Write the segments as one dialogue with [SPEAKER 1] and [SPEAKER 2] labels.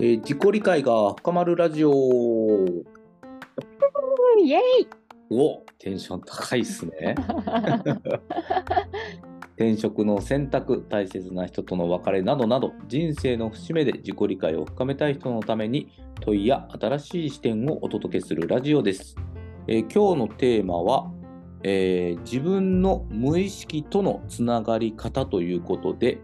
[SPEAKER 1] えー自己理解が深まるラジオ。
[SPEAKER 2] イエイ
[SPEAKER 1] おテンション高いっすね。転職の選択、大切な人との別れなどなど、人生の節目で自己理解を深めたい人のために、問いや新しい視点をお届けするラジオです。えー今日のテーマは、えー自分の無意識とのつながり方ということで、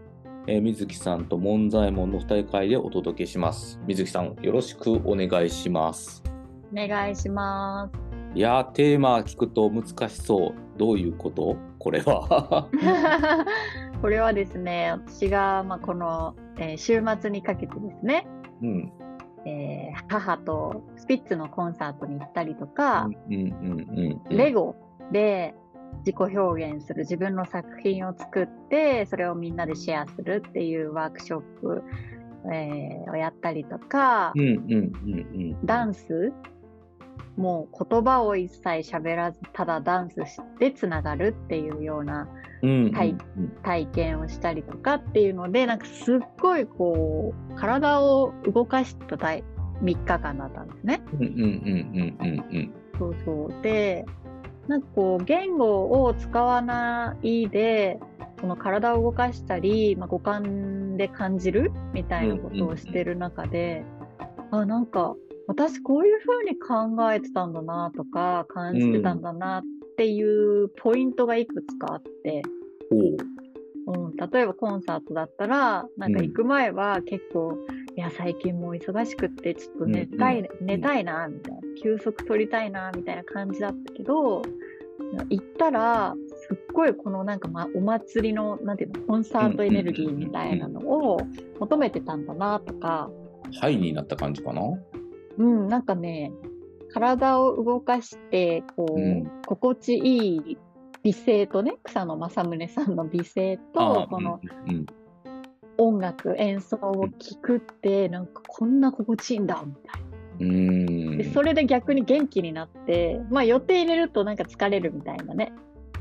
[SPEAKER 1] えー水木さんと門左衛門の二人会でお届けします。水木さん、よろしくお願いします。
[SPEAKER 2] お願いします。
[SPEAKER 1] いやー、テーマ聞くと難しそう。どういうこと？これは。
[SPEAKER 2] これはですね、私が、まあ、この、えー週末にかけてですね、
[SPEAKER 1] うん。
[SPEAKER 2] えー母とスピッツのコンサートに行ったりとか、
[SPEAKER 1] うんうんうんうん。
[SPEAKER 2] レゴで自己表現する自分の作品を作って、それをみんなでシェアするっていうワークショップ、えーをやったりとか、
[SPEAKER 1] うんうんうんうん。
[SPEAKER 2] ダンスもう言葉を一切喋らず、ただダンスしてつながるっていうような
[SPEAKER 1] うんうんうん
[SPEAKER 2] はい体験をしたりとかっていうので、なんかすっごいこう、体を動かした3日間だったんですね。
[SPEAKER 1] うんうんうんうんうん
[SPEAKER 2] そうそう。で、なんかこう、言語を使わないで、その体を動かしたり、まあ、五感で感じるみたいなことをしてる中で、あ、なんか、私こういうふうに考えてたんだなとか、感じてたんだなっていうポイントがいくつかあって、
[SPEAKER 1] うん。おう。
[SPEAKER 2] うん、例えばコンサートだったら、なんか行く前は結構、いや、最近もう忙しくって、ちょっと寝たい、
[SPEAKER 1] うん。
[SPEAKER 2] 寝たいな、みたいな、休息取りたいな、みたいな感じだったけど、行ったら、すっごいこのなんか、ま、お祭りの、なんていうの、コンサートエネルギーみたいなのを求めてたんだな、とか、
[SPEAKER 1] ハイになった感じかな？
[SPEAKER 2] うん、なんかね、体を動かして、こう、
[SPEAKER 1] うん。
[SPEAKER 2] 心地いい美声とね、草野正宗さんの美声と、この、
[SPEAKER 1] うんうん
[SPEAKER 2] 音楽、演奏を聴くって、なんかこんな心地いいんだ、みたいな。
[SPEAKER 1] うん。
[SPEAKER 2] で、それで逆に元気になって、まあ予定入れるとなんか疲れるみたいなね。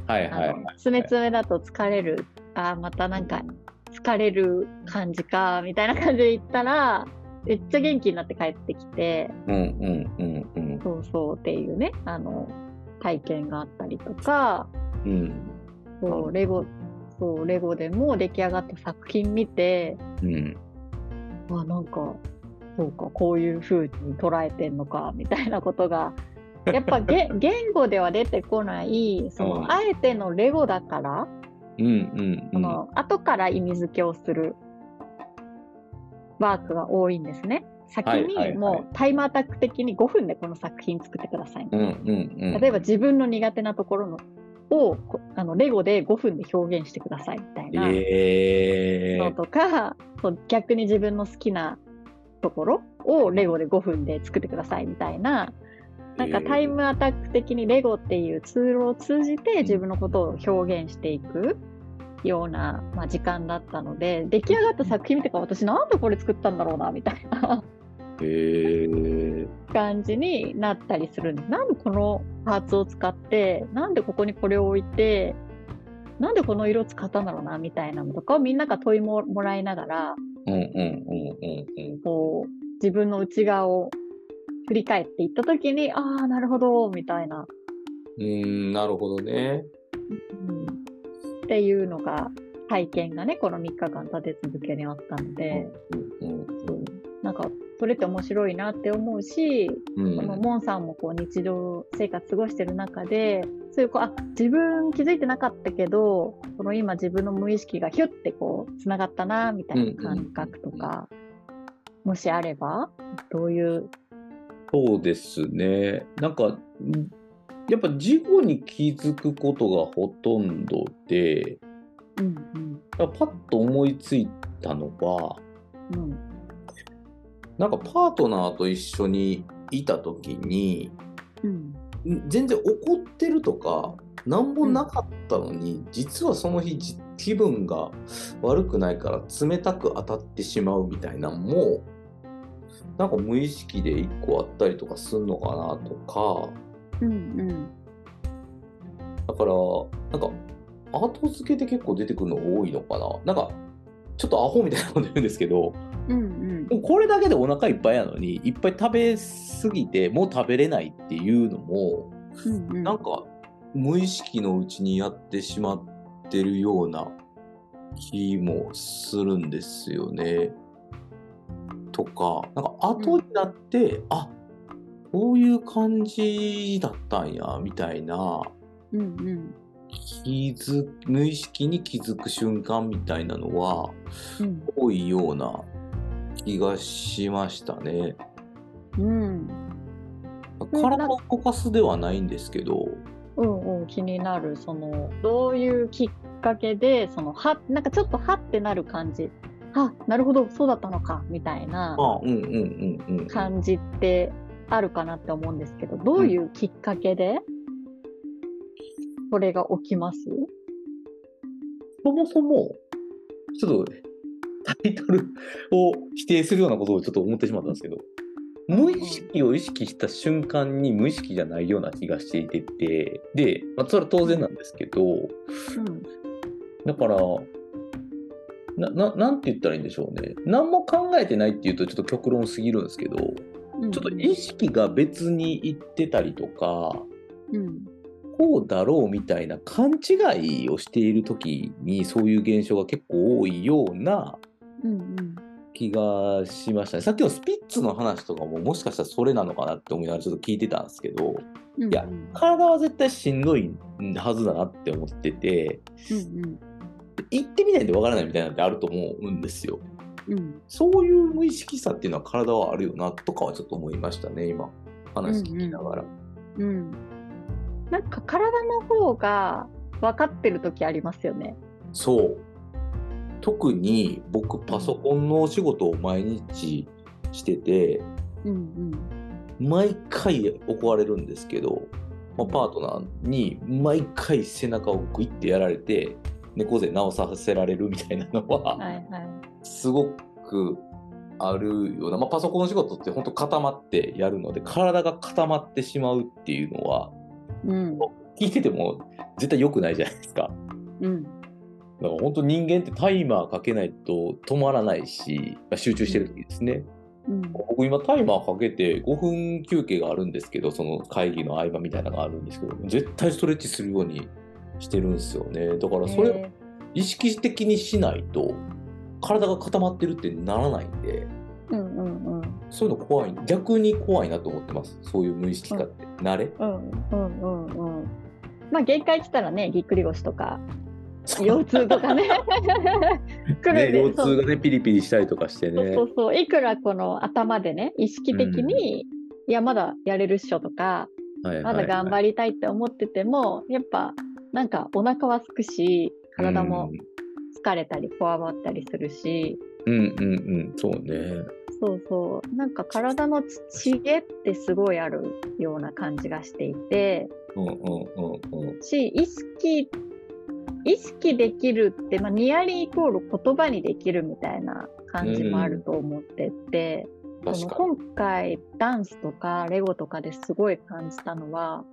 [SPEAKER 1] はいはいはい
[SPEAKER 2] 詰め詰めだと疲れる。ああ、またなんか疲れる感じか、みたいな感じで行ったら、めっちゃ元気になって帰ってきて、
[SPEAKER 1] うんうんうんうん
[SPEAKER 2] そうそうっていうね、あの、体験があったりとか、
[SPEAKER 1] うん
[SPEAKER 2] そう、レゴ、そう、レゴでも出来上がった作品見て、
[SPEAKER 1] うん
[SPEAKER 2] あ、なんか、そうか、こういう風に捉えてんのか、みたいなことが、やっぱげ言語では出てこない、その、
[SPEAKER 1] うん
[SPEAKER 2] あえてのレゴだから、
[SPEAKER 1] うんうん
[SPEAKER 2] その、後から意味付けをするワークが多いんですね。先にもうタイムアタック的に5分でこの作品作ってください。
[SPEAKER 1] うんうんうん。
[SPEAKER 2] 例えば自分の苦手なところのをこあのレゴで5分で表現してくださいみたいなの
[SPEAKER 1] えー。
[SPEAKER 2] とか、そう逆に自分の好きなところをレゴで5分で作ってくださいみたいな、なんかタイムアタック的にレゴっていうツールを通じて自分のことを表現していくような、まあ、時間だったので、出来上がった作品見てから私なんでこれ作ったんだろうなみたいな
[SPEAKER 1] えー
[SPEAKER 2] 感じになったりするんです。なんでこのパーツを使って、なんでここにこれを置いて、なんでこの色使ったんだろうなみたいなのとかをみんなが問いももらいながら、
[SPEAKER 1] うんうんうんうん
[SPEAKER 2] こう、自分の内側を振り返っていったときに、ああ、なるほど、みたいな、
[SPEAKER 1] うん。なるほどね。
[SPEAKER 2] うん、っていうのが、体験がね、この3日間立て続けにあったので、
[SPEAKER 1] うんうん
[SPEAKER 2] そうなんか、それって面白いなって思うし、
[SPEAKER 1] うん。
[SPEAKER 2] このモンさんもこう日常生活過ごしてる中で、そういうこう、あ、自分気づいてなかったけど、この今自分の無意識がヒュッてこう、繋がったな、みたいな感覚とか、もしあれば、どういう、
[SPEAKER 1] そうですね。なんか、んやっぱ事故に気づくことがほとんどで、
[SPEAKER 2] うん
[SPEAKER 1] パッと思いついたのは、
[SPEAKER 2] うん、うん、
[SPEAKER 1] なんかパートナーと一緒にいた時に、
[SPEAKER 2] うん、
[SPEAKER 1] ん全然怒ってるとか、なんもなかったのに、実はその日じ気分が悪くないから冷たく当たってしまうみたいなのも、なんか無意識で一個あったりとかすんのかなとか、
[SPEAKER 2] うん、うん、
[SPEAKER 1] だから、なんか、後付けで結構出てくるの多いのかな。なんか、ちょっとアホみたいなこと言うんですけど、
[SPEAKER 2] うん
[SPEAKER 1] もうこれだけでお腹いっぱいやのに、いっぱい食べすぎて、もう食べれないっていうのも、
[SPEAKER 2] うん。
[SPEAKER 1] なんか無意識のうちにやってしまってるような気もするんですよね。とか、なんか後になって、あこういう感じだったんや、みたいな、
[SPEAKER 2] うんうん。
[SPEAKER 1] 気づ無意識に気づく瞬間みたいなのは
[SPEAKER 2] うん
[SPEAKER 1] 多いような気がしましたね。
[SPEAKER 2] うん。
[SPEAKER 1] 体を動かすではないんですけど、
[SPEAKER 2] うんうん、気になる。その、どういうきっかけで、その、は、なんかちょっとはってなる感じ。あ、なるほど、そうだったのか、みたいな
[SPEAKER 1] あうんうんうんうん。
[SPEAKER 2] 感じってあるかなって思うんですけど、どういうきっかけで、それが起きます？
[SPEAKER 1] そもそも、ちょっとタイトルを否定するようなことをちょっと思ってしまったんですけど、無意識を意識した瞬間に無意識じゃないような気がしていてて、で、まあ、それは当然なんですけど、
[SPEAKER 2] うん。
[SPEAKER 1] だから、な、ななんて言ったらいいんでしょうね。何も考えてないっていうとちょっと極論すぎるんですけど、
[SPEAKER 2] うん
[SPEAKER 1] ちょっと意識が別にいってたりとか、
[SPEAKER 2] うん。
[SPEAKER 1] こうだろうみたいな勘違いをしている時にそういう現象が結構多いような。気がしましたね。さっきのスピッツの話とかももしかしたらそれなのかなって思いながらちょっと聞いてたんですけど、
[SPEAKER 2] うん。
[SPEAKER 1] いや体は絶対しんどいはずだなって思ってて、
[SPEAKER 2] うん
[SPEAKER 1] 行ってみないとわからないみたいなのってあると思うんですよ。
[SPEAKER 2] うん。うん。
[SPEAKER 1] そういう無意識さっていうのは体はあるよなとかはちょっと思いましたね、今。話聞きながら。
[SPEAKER 2] うん。なんか体の方が分かってる時ありますよね。
[SPEAKER 1] そう。特に僕、パソコンのお仕事を毎日してて、
[SPEAKER 2] うん
[SPEAKER 1] 毎回怒られるんですけど、まあ、パートナーに毎回背中をグイッてやられて、猫背直させられるみたいなの
[SPEAKER 2] うん。は
[SPEAKER 1] は、
[SPEAKER 2] いはい。
[SPEAKER 1] すごくあるような、まあ、パソコンの仕事って本当固まってやるので、体が固まってしまうっていうのは、
[SPEAKER 2] うん。
[SPEAKER 1] 聞いてても絶対良くないじゃないですか。
[SPEAKER 2] うん。
[SPEAKER 1] だから本当人間ってタイマーかけないと止まらないし、まあ集中してる時ですね。
[SPEAKER 2] うん。
[SPEAKER 1] 僕今タイマーかけて5分休憩があるんですけど、その会議の合間みたいなのがあるんですけど、絶対ストレッチするようにしてるんですよね。だからそれを
[SPEAKER 2] え
[SPEAKER 1] 意識的にしないと、体が固まってるってならないんで、
[SPEAKER 2] ーうんうんうん。
[SPEAKER 1] そういうの怖い、逆に怖いなと思ってます。そういう無意識化って。慣れ
[SPEAKER 2] うんうんうんうん。まあ限界来たらね、ぎっくり腰とか、腰痛とかね。
[SPEAKER 1] ね、腰痛がね、ピリピリしたりとかして
[SPEAKER 2] そう
[SPEAKER 1] ね
[SPEAKER 2] そ。うそう。いくらこの頭でね、意識的に、いや、まだやれるっしょとか、
[SPEAKER 1] はい
[SPEAKER 2] まだ頑張りたいって思ってても、やっぱ、なんかお腹はすくし、体も疲れたり、こわばったりするし、
[SPEAKER 1] うんうんうん、そうね。
[SPEAKER 2] そうそう。なんか体の知恵ってすごいあるような感じがしていて、
[SPEAKER 1] うんうんうんうん。
[SPEAKER 2] し、意識、意識できるって、まあ、ニアリーイコール言葉にできるみたいな感じもあると思ってて、その
[SPEAKER 1] 確か
[SPEAKER 2] 今回ダンスとかレゴとかですごい感じたのは、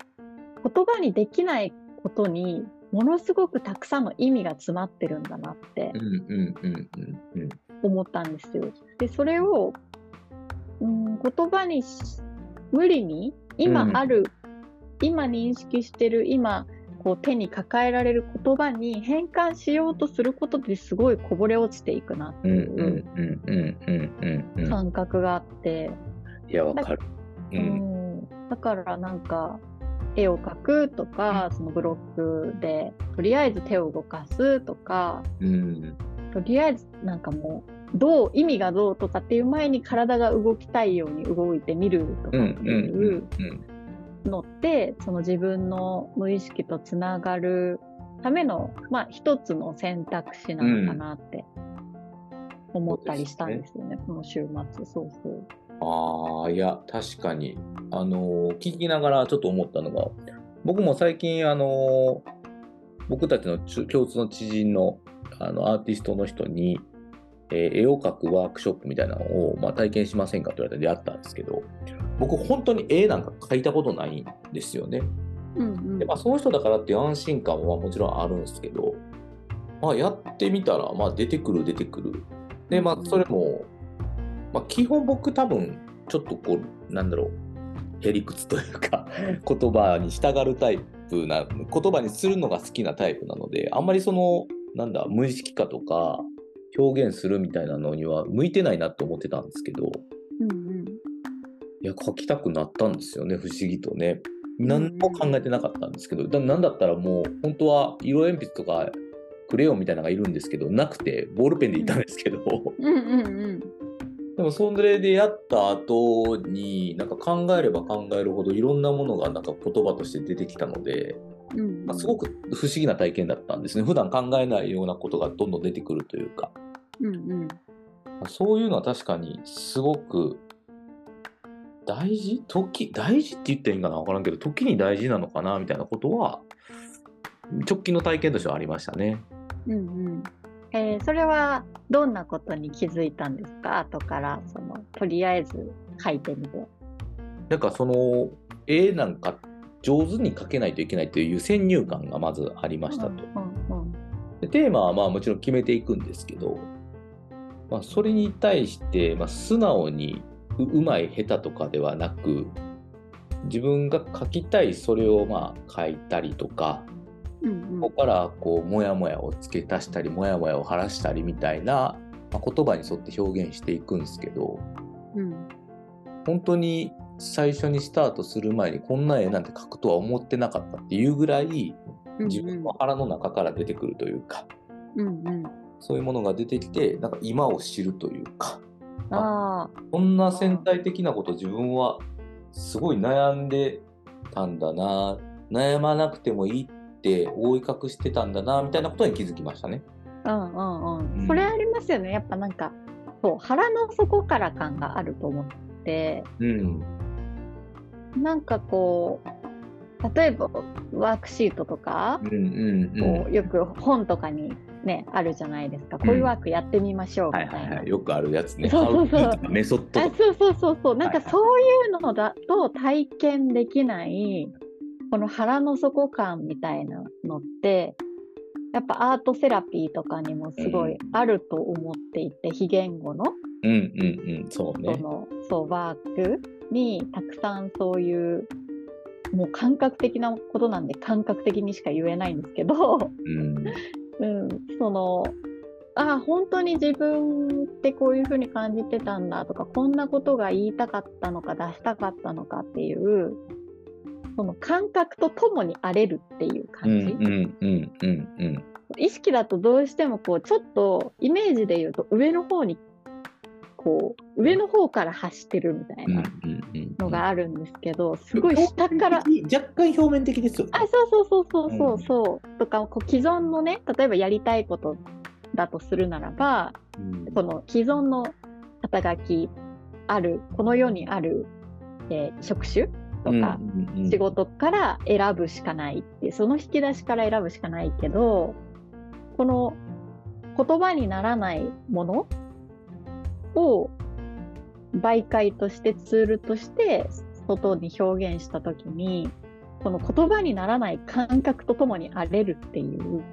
[SPEAKER 2] 言葉にできないことにものすごくたくさんの意味が詰まってるんだなって。思ったんですよ。で、それを、うん、言葉にし無理に今ある、今認識してる、今こう手に抱えられる言葉に変換しようとすることですごいこぼれ落ちていくなって
[SPEAKER 1] うん
[SPEAKER 2] いう
[SPEAKER 1] うんうんうんうんうん。
[SPEAKER 2] 感覚があって、
[SPEAKER 1] いや、わかる。う。
[SPEAKER 2] うんんだからなんか絵を描くとか、そのブロックでとりあえず手を動かすとか、
[SPEAKER 1] うん。
[SPEAKER 2] とりあえずなんかもうどう意味がどうとかっていう前に体が動きたいように動いてみるとか
[SPEAKER 1] うん
[SPEAKER 2] って
[SPEAKER 1] うんうん
[SPEAKER 2] いうのって、その自分の無意識とつながるための、まあ、一つの選択肢なのかなって思ったりしたんですよね、この週末。そうそう。
[SPEAKER 1] ああ、いや、確かに。あのー聞きながらちょっと思ったのが、僕も最近、あのー僕たちの共通の知人のあのアーティストの人に、えー絵を描くワークショップみたいなのを、まあ、体験しませんかって言われてやったんですけど、僕、本当に絵なんか描いたことないんですよね。
[SPEAKER 2] うんうん
[SPEAKER 1] でまあ、その人だからっていう安心感はもちろんあるんですけど、まあ、やってみたら、まあ、出てくる出てくる。で、まあ、それも、まあ、基本僕多分、ちょっとこう、なんだろう、へりくつというか、言葉に従うタイプな、言葉にするのが好きなタイプなので、あんまりその、なんだ、無意識化とか、表現するみたいなのには向いてないなって思ってたんですけど、
[SPEAKER 2] うんうん。
[SPEAKER 1] いや、書きたくなったんですよね、不思議とね。何も考えてなかったんですけど、だなんだったらもう、本当は色鉛筆とかクレヨンみたいなのがいるんですけど、なくて、ボールペンでいたんですけど、
[SPEAKER 2] うんうんうん。
[SPEAKER 1] でもそれでやった後に、なんか考えれば考えるほどいろんなものがなんか言葉として出てきたので、
[SPEAKER 2] うん
[SPEAKER 1] まあ、すごく不思議な体験だったんですね。普段考えないようなことがどんどん出てくるというか。
[SPEAKER 2] うんうん。
[SPEAKER 1] まあそういうのは確かにすごく大事？時大事って言ったらいいんかな？分からんけど時に大事なのかな？みたいなことは直近の体験としてはありましたね。
[SPEAKER 2] うんうん。えーそれはどんなことに気づいたんですか？後から、その、とりあえず書いてみて。
[SPEAKER 1] なんかその絵なんか上手に描けないといけないという先入観がまずありましたと。
[SPEAKER 2] うんうん
[SPEAKER 1] でテーマはまあもちろん決めていくんですけど、まあ、それに対してまあ素直にううまい下手とかではなく自分が書きたいそれをまあ書いたりとか
[SPEAKER 2] うん
[SPEAKER 1] ここからこうモヤモヤを付け足したりモヤモヤを晴らしたりみたいな、まあ、言葉に沿って表現していくんですけど
[SPEAKER 2] うん
[SPEAKER 1] 本当に最初にスタートする前にこんな絵なんて描くとは思ってなかったっていうぐらい
[SPEAKER 2] うん。
[SPEAKER 1] 自分の腹の中から出てくるというか。
[SPEAKER 2] うんうん。
[SPEAKER 1] そういうものが出てきて、なんか今を知るというか、
[SPEAKER 2] ああ。
[SPEAKER 1] こんな潜在的なこと自分はすごい悩んでたんだな、悩まなくてもいいって覆い隠してたんだな、みたいなことに気づきましたね。
[SPEAKER 2] うんうん
[SPEAKER 1] う
[SPEAKER 2] うんん。それありますよね。やっぱなんか、そう、腹の底から感があると思って、
[SPEAKER 1] うん。
[SPEAKER 2] なんかこう、例えばワークシートとか
[SPEAKER 1] う、んうんうん。
[SPEAKER 2] こうよく本とかにね、あるじゃないですか。こういうワークやってみましょうみたいな
[SPEAKER 1] はいはいはい。。よくあるやつね。
[SPEAKER 2] そうそうそう
[SPEAKER 1] メソッド。
[SPEAKER 2] そうそうそうそう。なんかそういうのだと体験できない、この腹の底感みたいなのって、やっぱアートセラピーとかにもすごいあると思っていて、非言語の
[SPEAKER 1] うんうんうん。そう
[SPEAKER 2] そ
[SPEAKER 1] ね。
[SPEAKER 2] の、そう、ワークにたくさんそういう、もう感覚的なことなんで感覚的にしか言えないんですけど、
[SPEAKER 1] うん。
[SPEAKER 2] うん、その、ああ、本当に自分ってこういうふうに感じてたんだとか、こんなことが言いたかったのか出したかったのかっていう、その感覚とともに荒れるっていう
[SPEAKER 1] うん
[SPEAKER 2] 感じ。意識だとどうしてもこう、ちょっとイメージで言うと上の方に、こう、上の方から走ってるみたい
[SPEAKER 1] うん
[SPEAKER 2] な
[SPEAKER 1] うんうん。
[SPEAKER 2] のがあるんですけど、すごい下から、
[SPEAKER 1] 若干表面的ですよね。
[SPEAKER 2] あ、そうそうそうそうそう
[SPEAKER 1] うん
[SPEAKER 2] そう、とか、こう既存のね、例えばやりたいことだとするならば、
[SPEAKER 1] うん
[SPEAKER 2] この既存の肩書きある、この世にある、えー職種とか、
[SPEAKER 1] うんうんうん
[SPEAKER 2] 仕事から選ぶしかないってその引き出しから選ぶしかないけど、この言葉にならないものを媒介としてツールとして外に表現したときに、この言葉にならない感覚とともに荒れるっていう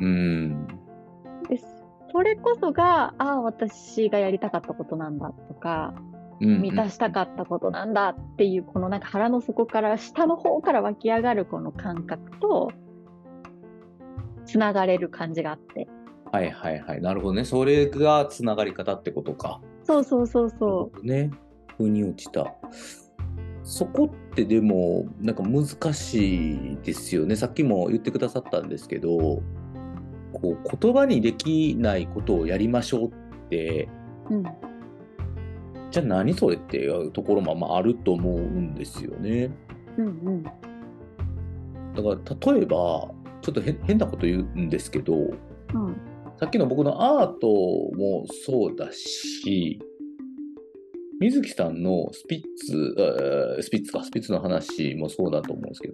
[SPEAKER 1] うん。
[SPEAKER 2] です。それこそが、ああ、私がやりたかったことなんだとか、
[SPEAKER 1] うん
[SPEAKER 2] 満たしたかったことなんだっていう、このなんか腹の底から、下の方から湧き上がるこの感覚と、つながれる感じがあって。
[SPEAKER 1] はいはいはい。なるほどね。それがつながり方ってことか。
[SPEAKER 2] そうそうそうそう。
[SPEAKER 1] ね。腑に落ちた。そこってでも、なんか難しいですよね。さっきも言ってくださったんですけど、こう言葉にできないことをやりましょうって、
[SPEAKER 2] うん。
[SPEAKER 1] じゃあ何それっていうところもまああると思うんですよね。
[SPEAKER 2] うんうん。
[SPEAKER 1] だから例えば、ちょっと変変なこと言うんですけど、
[SPEAKER 2] うん。
[SPEAKER 1] さっきの僕のアートもそうだし、水木さんのスピッツ、えースピッツか、スピッツの話もそうだと思うんですけ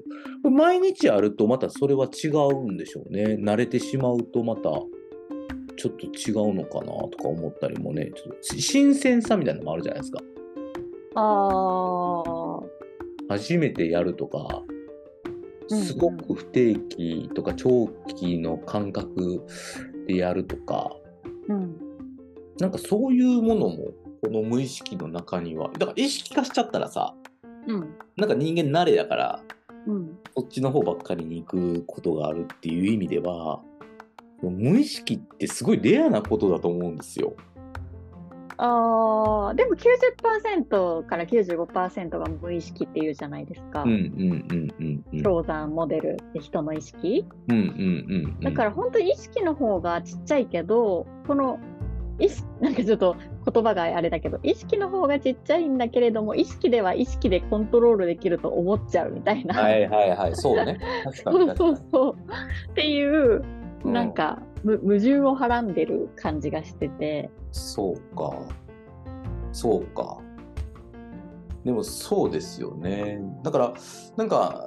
[SPEAKER 1] ど、毎日あるとまたそれは違うんでしょうね。慣れてしまうとまたちょっと違うのかなとか思ったりもね、ちょっとし新鮮さみたいなのもあるじゃないですか。
[SPEAKER 2] ああ。
[SPEAKER 1] 初めてやるとか、
[SPEAKER 2] うんうん
[SPEAKER 1] すごく不定期とか長期の感覚ってやるとか、
[SPEAKER 2] うん。
[SPEAKER 1] なんかそういうものも、この無意識の中には、だから意識化しちゃったらさ、
[SPEAKER 2] うん。
[SPEAKER 1] なんか人間慣れやから、
[SPEAKER 2] うん。
[SPEAKER 1] そっちの方ばっかりに行くことがあるっていう意味では、無意識ってすごいレアなことだと思うんですよ。
[SPEAKER 2] ああ、でも90%から95%が無意識っていうじゃないですか。
[SPEAKER 1] うんうんうんうんうん。
[SPEAKER 2] 氷山モデルって人の意識。
[SPEAKER 1] うんうんうんうん。
[SPEAKER 2] だから本当に意識の方がちっちゃいけど、この意識、なんかちょっと言葉があれだけど、意識の方がちっちゃいんだけれども、意識では意識でコントロールできると思っちゃうみたいな。
[SPEAKER 1] はいはいはい、そうね。確か
[SPEAKER 2] そう。そうそう。っていう、
[SPEAKER 1] うん
[SPEAKER 2] なんか、む矛盾をはらんでる感じがしてて。
[SPEAKER 1] そうか。そうか。でもそうですよね。だから、なんか、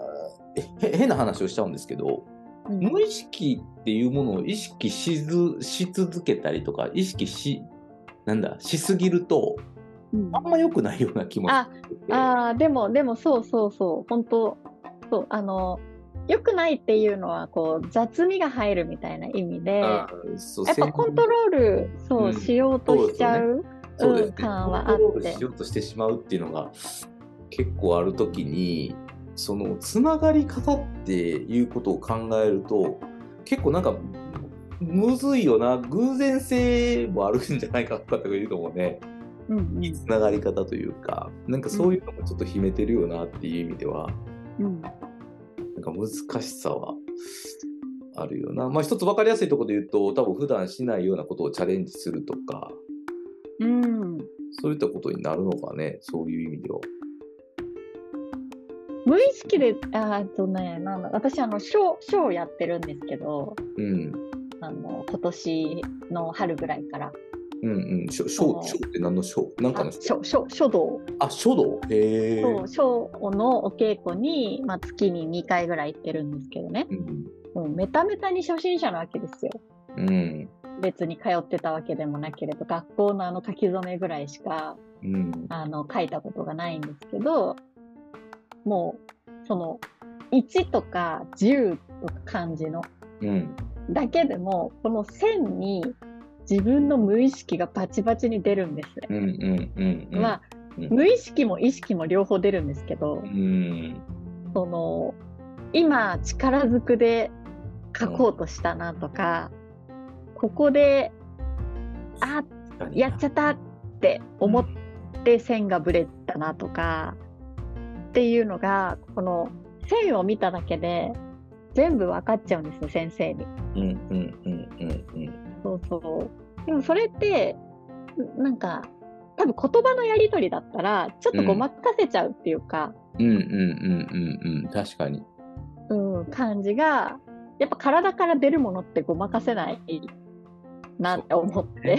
[SPEAKER 1] 変な話をしちゃうんですけど、
[SPEAKER 2] うん
[SPEAKER 1] 無意識っていうものを意識しずし続けたりとか、意識し、なんだ、しすぎると、
[SPEAKER 2] うん
[SPEAKER 1] あんま良くないような気も
[SPEAKER 2] あ
[SPEAKER 1] してて。
[SPEAKER 2] ああ、でも、でも、そうそうそう、本当そう、あの、良くないっていうのは、こう、雑味が入るみたいな意味で、やっぱコントロール、そう、
[SPEAKER 1] うん。
[SPEAKER 2] しようとしちゃう、うん
[SPEAKER 1] そうね。
[SPEAKER 2] 感はあって。
[SPEAKER 1] コントロールし。ようとしてしまうっていうのが結構あるときに、そのつながり方っていうことを考えると、結構なんか、むずいよな、偶然性もあるんじゃないかとかっていうのもね、
[SPEAKER 2] うんうん。
[SPEAKER 1] いいつながり方というか、なんかそういうのもちょっと秘めてるよなっていう意味では、
[SPEAKER 2] うん
[SPEAKER 1] なんか難しさはあるよな。まあ一つ分かりやすいところで言うと、多分普段しないようなことをチャレンジするとか、
[SPEAKER 2] うん
[SPEAKER 1] そういったことになるのかね、そういう意味では。
[SPEAKER 2] 無意識で、あとね、なんだ私、あの、ショー、ショーをやってるんですけど、
[SPEAKER 1] うん。
[SPEAKER 2] あの、今年の春ぐらいから。
[SPEAKER 1] うんうん。書書書って何の書なんか
[SPEAKER 2] あ
[SPEAKER 1] の
[SPEAKER 2] 書書書道
[SPEAKER 1] あ、書道？へえ。
[SPEAKER 2] そう、書のお稽古に、まあ、月に2回ぐらい行ってるんですけどね。
[SPEAKER 1] うん。
[SPEAKER 2] もうメタメタに初心者なわけですよ。
[SPEAKER 1] うん。
[SPEAKER 2] 別に通ってたわけでもなければ、学校のあの書き初めぐらいしか、
[SPEAKER 1] うん。
[SPEAKER 2] あの、書いたことがないんですけど、もう、その、1とか10とか漢字の
[SPEAKER 1] うん。
[SPEAKER 2] だけでも、この線に自分の無意識がバチバチに出るんです。
[SPEAKER 1] うん。うん。うん。うん。
[SPEAKER 2] まあ、
[SPEAKER 1] うん
[SPEAKER 2] 無意識も意識も両方出るんですけど
[SPEAKER 1] う、ん。
[SPEAKER 2] その、今力ずくで書こうとしたなとか、ここで、あ、やっちゃったって思って線がぶれたなとか、っていうのが、この線を見ただけで全部分かっちゃうんですよ、先生に。
[SPEAKER 1] うん。うん。うん。うん。うん。
[SPEAKER 2] そうそう。でもそれって、なんか、多分言葉のやりとりだったら、ちょっとごまかせちゃうっていうか、
[SPEAKER 1] うん。うん。うん。うん。うん。確かに。
[SPEAKER 2] うん、感じが、やっぱ体から出るものってごまかせないなって思って、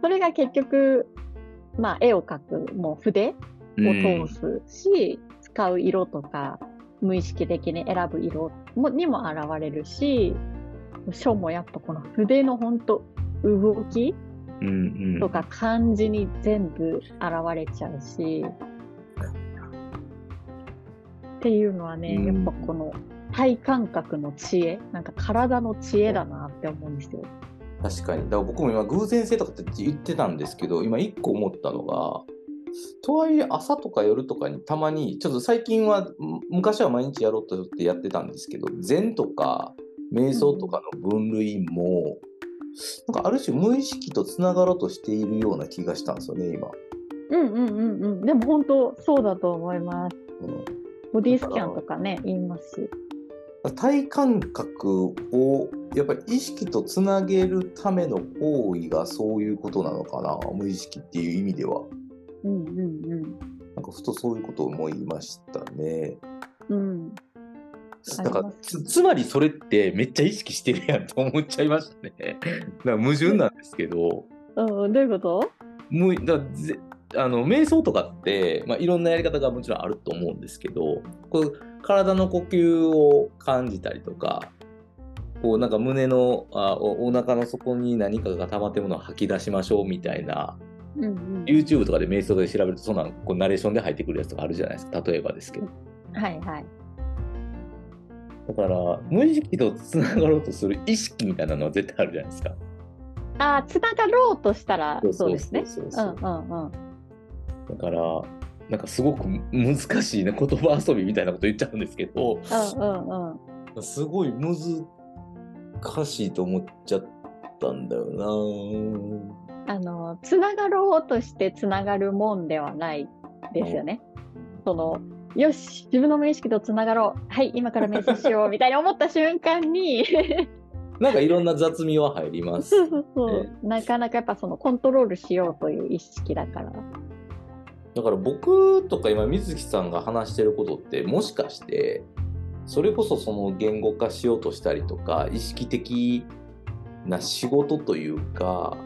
[SPEAKER 2] それが結局、まあ絵を描く、もう筆を通すし、使う色とか、無意識的に選ぶ色もにも現れるし、書もやっぱこの筆の本当動き。とか漢字に全部現れちゃうし、っていうのはね、
[SPEAKER 1] うん
[SPEAKER 2] やっぱこの体感覚の知恵、なんか体の知恵だなって思うんですよ。
[SPEAKER 1] 確かに。だから僕も今、偶然性とかって言ってたんですけど、今一個思ったのが、とはいえ朝とか夜とかにたまに、ちょっと最近は、む昔は毎日やろうとってやってたんですけど、禅とか瞑想とかの分類も、なんかある種無意識とつながろうとしているような気がしたんですよね、今。
[SPEAKER 2] うんうんうんうん。でも本当そうだと思います。
[SPEAKER 1] うん
[SPEAKER 2] ボディスキャンとかね、言いますし。
[SPEAKER 1] 体感覚をやっぱり意識とつなげるための行為がそういうことなのかな無意識っていう意味では
[SPEAKER 2] うんうん
[SPEAKER 1] なんかふとそういうことを思いましたね
[SPEAKER 2] うん。うん。
[SPEAKER 1] かつつまりそれってめっちゃ意識してるやんと思っちゃいましたね だから矛盾なんですけど
[SPEAKER 2] うん、どういうこと？
[SPEAKER 1] むだぜあの瞑想とかって、まあ、いろんなやり方がもちろんあると思うんですけどこう体の呼吸を感じたりとかこうなんか胸のあおお腹の底に何かが溜まってるものを吐き出しましょうみたいな
[SPEAKER 2] うんうん。
[SPEAKER 1] YouTube とかで瞑想で調べるとそんなんこうナレーションで入ってくるやつとかあるじゃないですか例えばですけど
[SPEAKER 2] はいはい。
[SPEAKER 1] だから、無意識とつながろうとする意識みたいなのは絶対あるじゃないですか。
[SPEAKER 2] ああ、つながろうとしたらそうですね。
[SPEAKER 1] だから、なんかすごく難しいね、言葉遊びみたいなこと言っちゃうんですけど、
[SPEAKER 2] うんうんうん。
[SPEAKER 1] すごい難しいと思っちゃったんだよな。
[SPEAKER 2] あの、つながろうとしてつながるもんではないですよね。その、よし、自分の無意識とつながろう。はい、今から瞑想しよう。みたいに思った瞬間に、
[SPEAKER 1] なんかいろんな雑味は入ります。
[SPEAKER 2] そうそうそう。なかなかやっぱそのコントロールしようという意識だから。
[SPEAKER 1] だから僕とか今水木さんが話してることってもしかしてそれこそその言語化しようとしたりとか意識的な仕事というか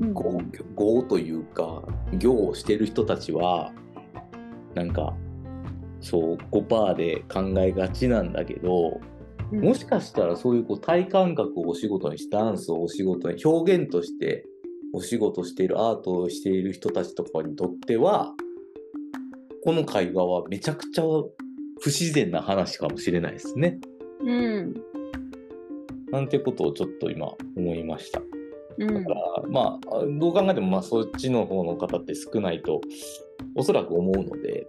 [SPEAKER 2] うん
[SPEAKER 1] 業業というか業をしてる人たちはなんかそう5%で考えがちなんだけど
[SPEAKER 2] うん
[SPEAKER 1] もしかしたらそういうこう体感覚をお仕事にしダンスをお仕事に表現としてお仕事しているアートをしている人たちとかにとってはこの会話はめちゃくちゃ不自然な話かもしれないですね。
[SPEAKER 2] うん。
[SPEAKER 1] なんてことをちょっと今思いました。
[SPEAKER 2] うん
[SPEAKER 1] だからまあどう考えてもまあそっちの方の方って少ないとおそらく思うので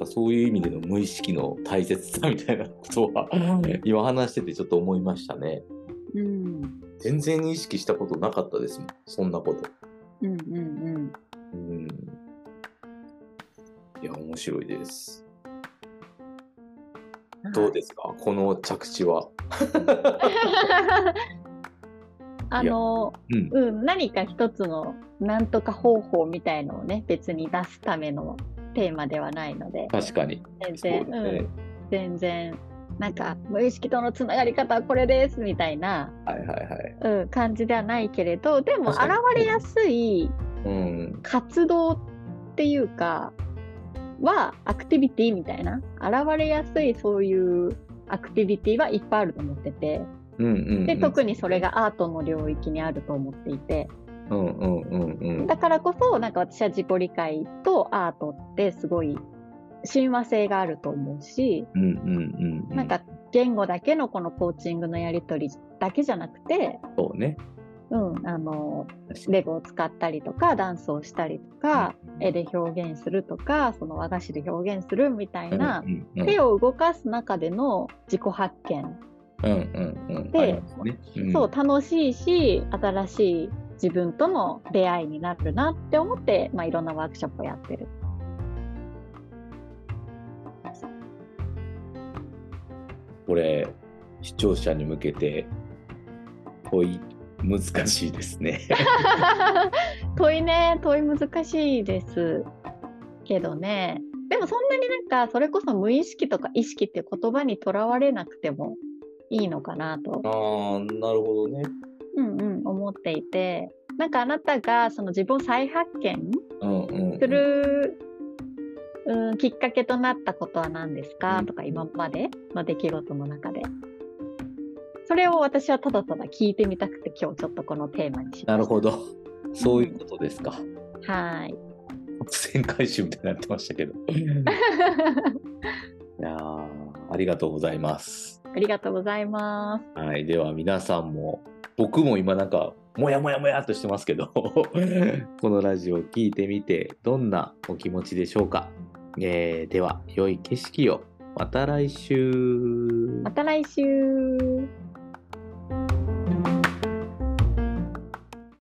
[SPEAKER 1] かそういう意味での無意識の大切さみたいなことは 今話しててちょっと思いましたね。
[SPEAKER 2] うん。
[SPEAKER 1] 全然意識したことなかったですもんそんなこと。
[SPEAKER 2] うんうんうん。
[SPEAKER 1] うんいや面白いです。どうですか？この着地は。
[SPEAKER 2] あの、
[SPEAKER 1] うん
[SPEAKER 2] うん、何か一つのなんとか方法みたいのをね、別に出すためのテーマではないので、
[SPEAKER 1] 確かに。
[SPEAKER 2] 全然、
[SPEAKER 1] そうだね。
[SPEAKER 2] うん、全然、なんか無意識とのつながり方はこれですみたいな、
[SPEAKER 1] はいはいはい。
[SPEAKER 2] うん、感じではないけれど、でも現れやすい
[SPEAKER 1] うん。
[SPEAKER 2] 活動っていうか、はアクティビティみたいな、現れやすいそういうアクティビティはいっぱいあると思ってて。で特にそれがアートの領域にあると思っていて、
[SPEAKER 1] うんうんうんうん。
[SPEAKER 2] だからこそ、なんか私は自己理解とアートってすごい親和性があると思うし、
[SPEAKER 1] うんうんうんうん。
[SPEAKER 2] なんか言語だけのこのコーチングのやり取りだけじゃなくて、
[SPEAKER 1] そうね。
[SPEAKER 2] うん、あの、レゴを使ったりとか、ダンスをしたりとか、絵で表現するとか、その和菓子で表現するみたいな、
[SPEAKER 1] うんうん
[SPEAKER 2] 手を動かす中での自己発見。
[SPEAKER 1] うんうんうん。うん
[SPEAKER 2] そう、楽しいし、新しい自分との出会いになるなって思って、まあ、いろんなワークショップをやってる。
[SPEAKER 1] これ、視聴者に向けて問い難しいですね。
[SPEAKER 2] 問いね、問い難しいですけどね。でもそんなになんか、それこそ無意識とか意識って言葉にとらわれなくてもいいのかなと、
[SPEAKER 1] ああ、なるほどね。
[SPEAKER 2] うんうん、思っていて、なんかあなたがその自分を再発見
[SPEAKER 1] うんうん、うん。
[SPEAKER 2] する、うん、きっかけとなったことは何ですか、
[SPEAKER 1] うん
[SPEAKER 2] とか今までの出来事の中で。それを私はただただ聞いてみたくて今日ちょっとこのテーマにしました。
[SPEAKER 1] なるほど。そういうことですか。
[SPEAKER 2] はい。
[SPEAKER 1] 伏線回収みたいになってましたけど。いやーありがとうございます。
[SPEAKER 2] ありがとうございます。
[SPEAKER 1] はい、では皆さんも、僕も今なんか、もやもやもやっとしてますけど、このラジオを聞いてみて、どんなお気持ちでしょうか？えーでは、良い景色を。また来週。
[SPEAKER 2] また来週。